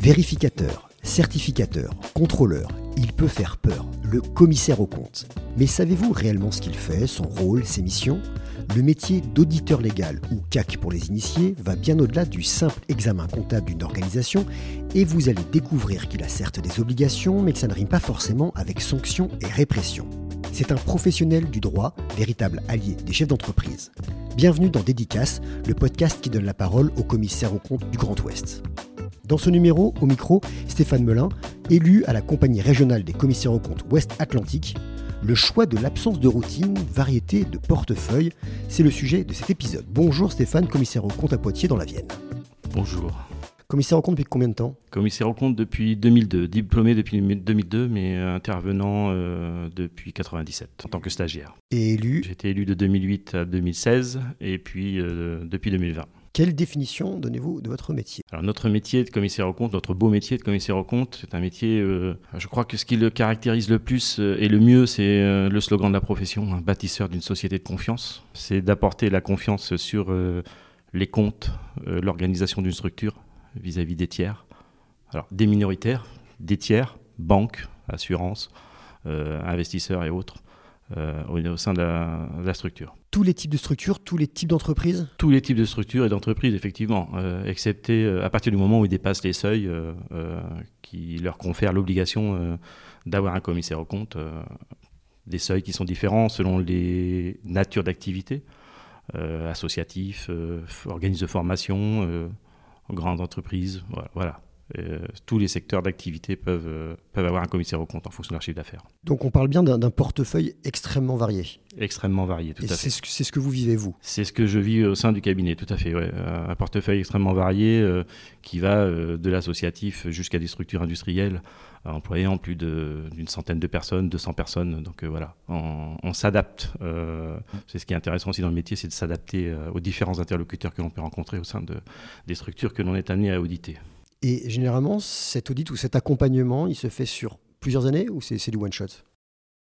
Vérificateur, certificateur, contrôleur, il peut faire peur, le commissaire aux comptes. Mais savez-vous réellement ce qu'il fait, son rôle, ses missions? Le métier d'auditeur légal, ou CAC pour les initiés, va bien au-delà du simple examen comptable d'une organisation, et vous allez découvrir qu'il a certes des obligations, mais que ça ne rime pas forcément avec sanctions et répression. C'est un professionnel du droit, véritable allié des chefs d'entreprise. Bienvenue dans Dédicace, le podcast qui donne la parole au commissaire aux comptes du Grand Ouest. Dans ce numéro, au micro, Stéphane Melin, élu à la compagnie régionale des commissaires aux comptes Ouest Atlantique. Le choix de l'absence de routine, variété de portefeuille, c'est le sujet de cet épisode. Bonjour Stéphane, commissaire aux comptes à Poitiers dans la Vienne. Bonjour. Commissaire aux comptes depuis combien de temps? Commissaire aux comptes depuis 2002, diplômé depuis 2002, mais intervenant euh, depuis 97 en tant que stagiaire. Et élu? J'ai été élu de 2008 à 2016 et puis euh, depuis 2020. Quelle définition donnez-vous de votre métier? Alors notre métier de commissaire aux comptes, notre beau métier de commissaire aux comptes, c'est un métier, euh, je crois que ce qui le caractérise le plus euh, et le mieux, c'est euh, le slogan de la profession, un bâtisseur d'une société de confiance. C'est d'apporter la confiance sur les comptes, l'organisation d'une structure vis-à-vis des tiers. Alors des minoritaires, des tiers, banques, assurances, investisseurs et autres. Euh, au, sein de la, de la structure. Tous les types de structures, tous les types d'entreprises? Tous les types de structures et d'entreprises, effectivement, euh, excepté euh, à partir du moment où ils dépassent les seuils qui leur confèrent l'obligation d'avoir un commissaire au compte. euh, des seuils qui sont différents selon les natures d'activité, euh, associatifs, organismes de formation, grandes entreprises, voilà. voilà. Euh, tous les secteurs d'activité peuvent, euh, peuvent avoir un commissaire au compte en fonction de leur chiffre d'affaires. Donc on parle bien d'un portefeuille extrêmement varié. Extrêmement varié, tout Et à fait. c'est ce, que- c'est ce que vous vivez, vous. C'est ce que je vis au sein du cabinet, tout à fait. Ouais. Un portefeuille extrêmement varié euh, qui va de l'associatif jusqu'à des structures industrielles employant plus d'une centaine de personnes, 200 personnes. Donc voilà, on, on s'adapte. C'est ce qui est intéressant aussi dans le métier, c'est de s'adapter aux différents interlocuteurs que l'on peut rencontrer au sein de, des structures que l'on est amené à auditer. Et généralement, cet audit ou cet accompagnement, il se fait sur plusieurs années ou c'est du one-shot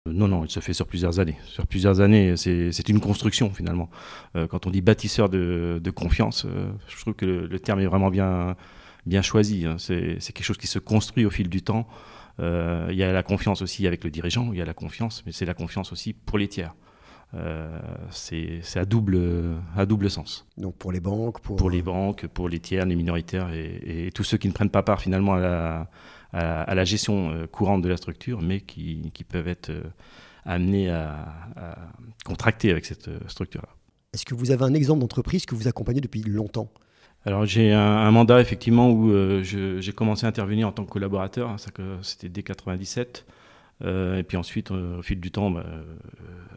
Euh, Non, non, il se fait sur plusieurs années. Sur plusieurs années, c'est une construction finalement. Euh, quand on dit bâtisseur de, confiance, euh, je trouve que le, terme est vraiment bien, bien choisi. hein. C'est quelque chose qui se construit au fil du temps. Il y a la confiance aussi avec le dirigeant, il y a la confiance, mais c'est la confiance aussi pour les tiers. Euh, c'est à double, à double sens. Donc pour les banques, pour, Pour les banques, pour les tiers, les minoritaires et, et tous ceux qui ne prennent pas part finalement à la, à, à la gestion euh, courante de la structure, mais qui, qui peuvent être euh, amenés à, à contracter avec cette structure-là. Est-ce que vous avez un exemple d'entreprise que vous accompagnez depuis longtemps? Alors j'ai un, un mandat effectivement où euh, j'ai commencé à intervenir en tant que collaborateur, hein, c'était dès 97. Euh, et puis ensuite, euh, au fil du temps, bah, euh,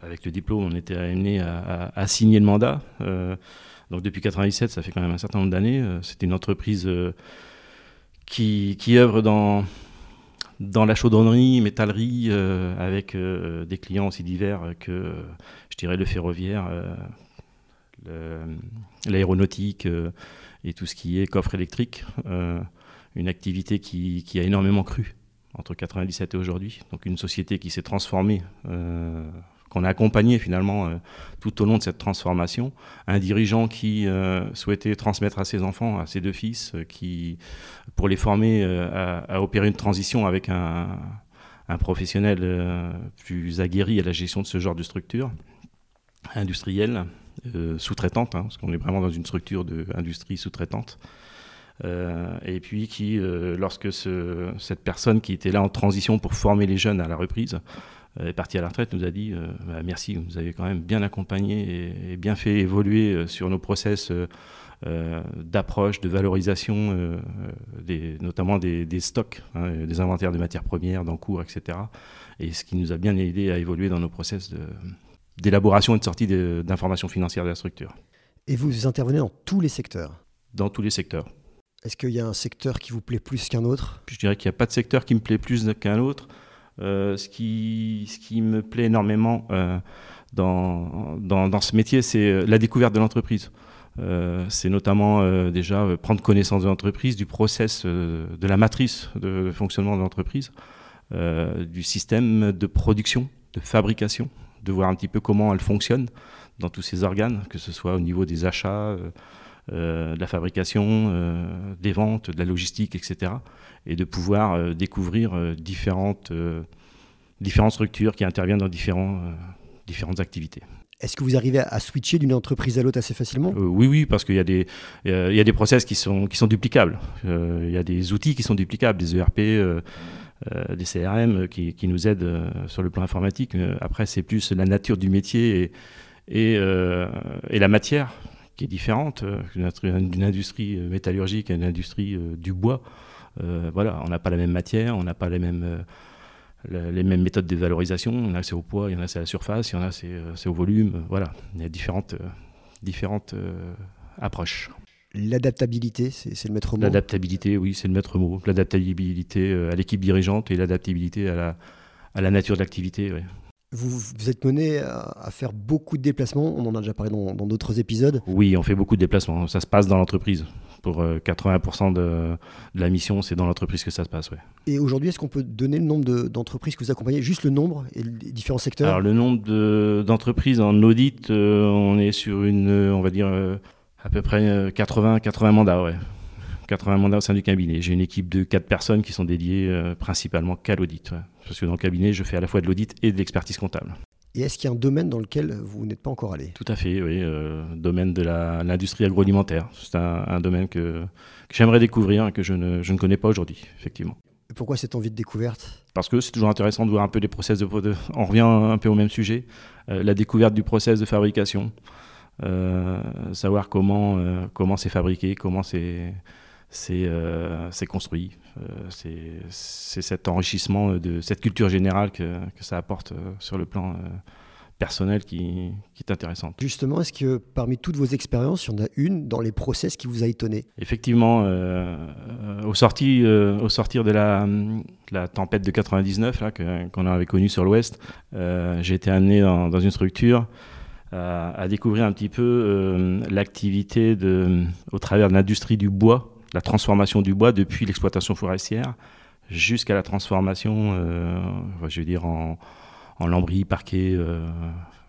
avec le diplôme, on était amené à, signer le mandat. Donc depuis 97, ça fait quand même un certain nombre d'années. C'était une entreprise qui, œuvre dans, la chaudronnerie, métallerie, avec des clients aussi divers que, je dirais, le ferroviaire, l'aéronautique et tout ce qui est coffre électrique. Une activité qui a énormément cru entre 97 et aujourd'hui. Donc une société qui s'est transformée, euh, qu'on a accompagnée finalement euh, tout au long de cette transformation. Un dirigeant qui euh, souhaitait transmettre à ses enfants, à ses deux fils, qui, pour les former à, à opérer une transition avec un, professionnel plus aguerri à la gestion de ce genre de structure industrielle, sous-traitante, hein, parce qu'on est vraiment dans une structure d'industrie sous-traitante. Euh, et puis qui, euh, lorsque ce- cette personne qui était là en transition pour former les jeunes à la reprise euh, est partie à la retraite, nous a dit euh, Bah, merci, vous nous avez quand même bien accompagné et, et bien fait évoluer euh, sur nos process euh, d'approche, de valorisation, des, notamment des, des stocks, hein, des inventaires de matières premières, d'encours, etc. Et ce qui nous a bien aidé à évoluer dans nos process d'élaboration et de sortie d'informations financières de la structure, Et vous intervenez dans tous les secteurs? dans tous les secteurs. Est-ce qu'il y a un secteur qui vous plaît plus qu'un autre? Je dirais qu'il n'y a pas de secteur qui me plaît plus qu'un autre. Euh, ce, qui, me plaît énormément euh, dans, ce métier, c'est euh, la découverte de l'entreprise. C'est notamment déjà prendre connaissance de l'entreprise, du process, de la matrice de fonctionnement de l'entreprise, du système de production, de fabrication, de voir un petit peu comment elle fonctionne dans tous ces organes, que ce soit au niveau des achats, de la fabrication, des ventes, de la logistique, etc. Et de pouvoir découvrir différentes, différentes structures qui interviennent dans différents, différentes activités. Est-ce que vous arrivez à switcher d'une entreprise à l'autre assez facilement? Oui, oui, parce qu'il y, a des, il y a des process qui sont, qui sont duplicables. il y a des outils qui sont duplicables, des ERP, des CRM qui, qui, nous aident sur le plan informatique. Après, c'est plus la nature du métier et, et, et la matière qui est différente d'une industrie métallurgique à une industrie du bois. voilà, on n'a pas la même matière, on n'a pas les mêmes les mêmes méthodes de valorisation. Il y en a c'est au poids, il y en a c'est à la surface, il y en a c'est euh, au volume. Voilà, il y a différentes, euh, différentes euh, approches. L'adaptabilité, c'est le maître mot? L'adaptabilité, oui, c'est le maître mot. L'adaptabilité à l'équipe dirigeante et l'adaptabilité à la, à la nature de l'activité. Vous, vous, êtes mené à, faire beaucoup de déplacements, on en a déjà parlé dans d'autres épisodes. Oui, on fait beaucoup de déplacements, ça se passe dans l'entreprise pour 80% euh, de, la mission, c'est dans l'entreprise que ça se passe. Ouais. Et aujourd'hui, est-ce qu'on peut donner le nombre d'entreprises que vous accompagnez Juste le nombre et les différents secteurs? Alors, le nombre d'entreprises en audit, euh, on est sur une, on va dire, euh, à peu près 80, 80 mandats. Ouais. 80 mandats au sein du cabinet. J'ai une équipe de 4 personnes qui sont dédiées principalement qu'à l'audit. Parce que dans le cabinet, je fais à la fois de l'audit et de l'expertise comptable. Et est-ce qu'il y a un domaine dans lequel vous n'êtes pas encore allé? Tout à fait, oui. Euh, domaine de l'industrie agroalimentaire. C'est un, domaine que, j'aimerais découvrir et que je ne, je ne connais pas aujourd'hui, effectivement. Et pourquoi cette envie de découverte? Parce que c'est toujours intéressant de voir un peu les process de... on revient un peu au même sujet. Euh, la découverte du process de fabrication. Euh, savoir comment comment c'est fabriqué, comment c'est c'est construit. c'est cet enrichissement de cette culture générale que, que ça apporte sur le plan personnel qui, qui, est intéressante. Justement, est-ce que parmi toutes vos expériences, il y en a une dans les process qui vous a étonné? Effectivement, euh, au, sorti, euh, au sortir de la, la, tempête de 99 là, qu'on avait connue sur l'Ouest, euh, j'ai été amené dans, dans une structure à, découvrir un petit peu l'activité au travers de l'industrie du bois, la transformation du bois depuis l'exploitation forestière jusqu'à la transformation, dire, en lambris, parquet, euh,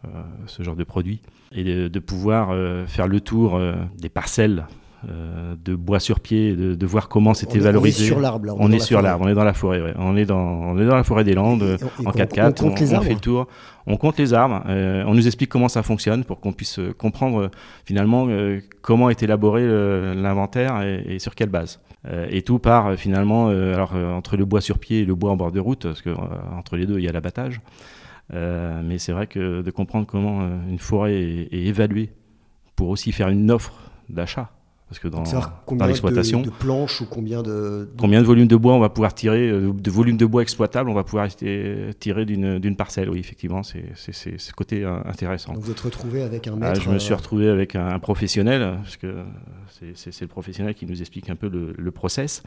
euh, ce genre de produits, et de, pouvoir euh, faire le tour des parcelles de bois sur pied, de, voir comment c'était valorisé. On est sur l'arbre. On, on est sur l'arbre, on est dans la forêt. On est dans on est dans la forêt des Landes en 4x4. On, on, fait le tour. On compte les arbres. on nous explique comment ça fonctionne pour qu'on puisse comprendre finalement comment est élaboré l'inventaire et, sur quelle base. et tout part finalement alors entre le bois sur pied et le bois en bord de route, parce que entre les deux il y a l'abattage. Euh, mais c'est vrai que de comprendre comment euh, une forêt est, évaluée pour aussi faire une offre d'achat. Parce que dans, dans l'exploitation, de, de, planches ou combien de, combien de volume de bois on va pouvoir tirer, euh, de volume de bois exploitable on va pouvoir tirer d'une parcelle. Oui, effectivement, c'est ce côté intéressant. Donc vous êtes retrouvé avec un ah, maître. je me suis retrouvé avec un, professionnel, parce que c'est le professionnel qui nous explique un peu le, le process.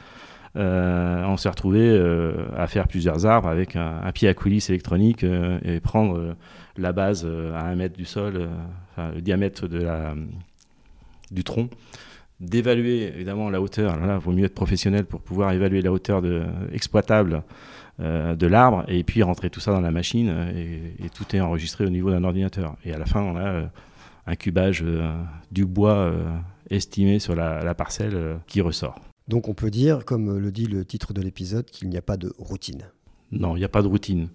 Euh, on s'est retrouvé euh, à faire plusieurs arbres avec un, pied à coulisses électronique euh, et prendre la base à un mètre du sol, le diamètre de la, du tronc, d'évaluer évidemment la hauteur. Là, il vaut mieux être professionnel pour pouvoir évaluer la hauteur de, exploitable de l'arbre et puis rentrer tout ça dans la machine et, tout est enregistré au niveau d'un ordinateur. Et à la fin, on a un cubage du bois estimé sur la parcelle qui ressort. Donc on peut dire, comme le dit le titre de l'épisode, qu'il n'y a pas de routine. Non, il n'y a pas de routine.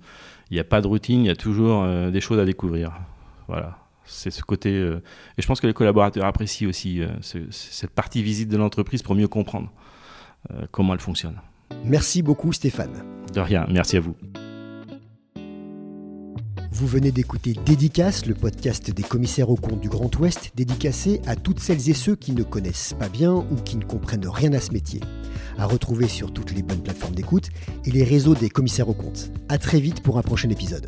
Il n'y a pas de routine, il y a toujours euh, des choses à découvrir. Voilà. C'est ce côté. Euh, et je pense que les collaborateurs apprécient aussi euh, cette partie visite de l'entreprise pour mieux comprendre comment elle fonctionne. Merci beaucoup Stéphane. De rien, merci à vous. Vous venez d'écouter Dédicace, le podcast des commissaires aux comptes du Grand Ouest, dédicacé à toutes celles et ceux qui ne connaissent pas bien ou qui ne comprennent rien à ce métier. À retrouver sur toutes les bonnes plateformes d'écoute et les réseaux des commissaires aux comptes. À très vite pour un prochain épisode.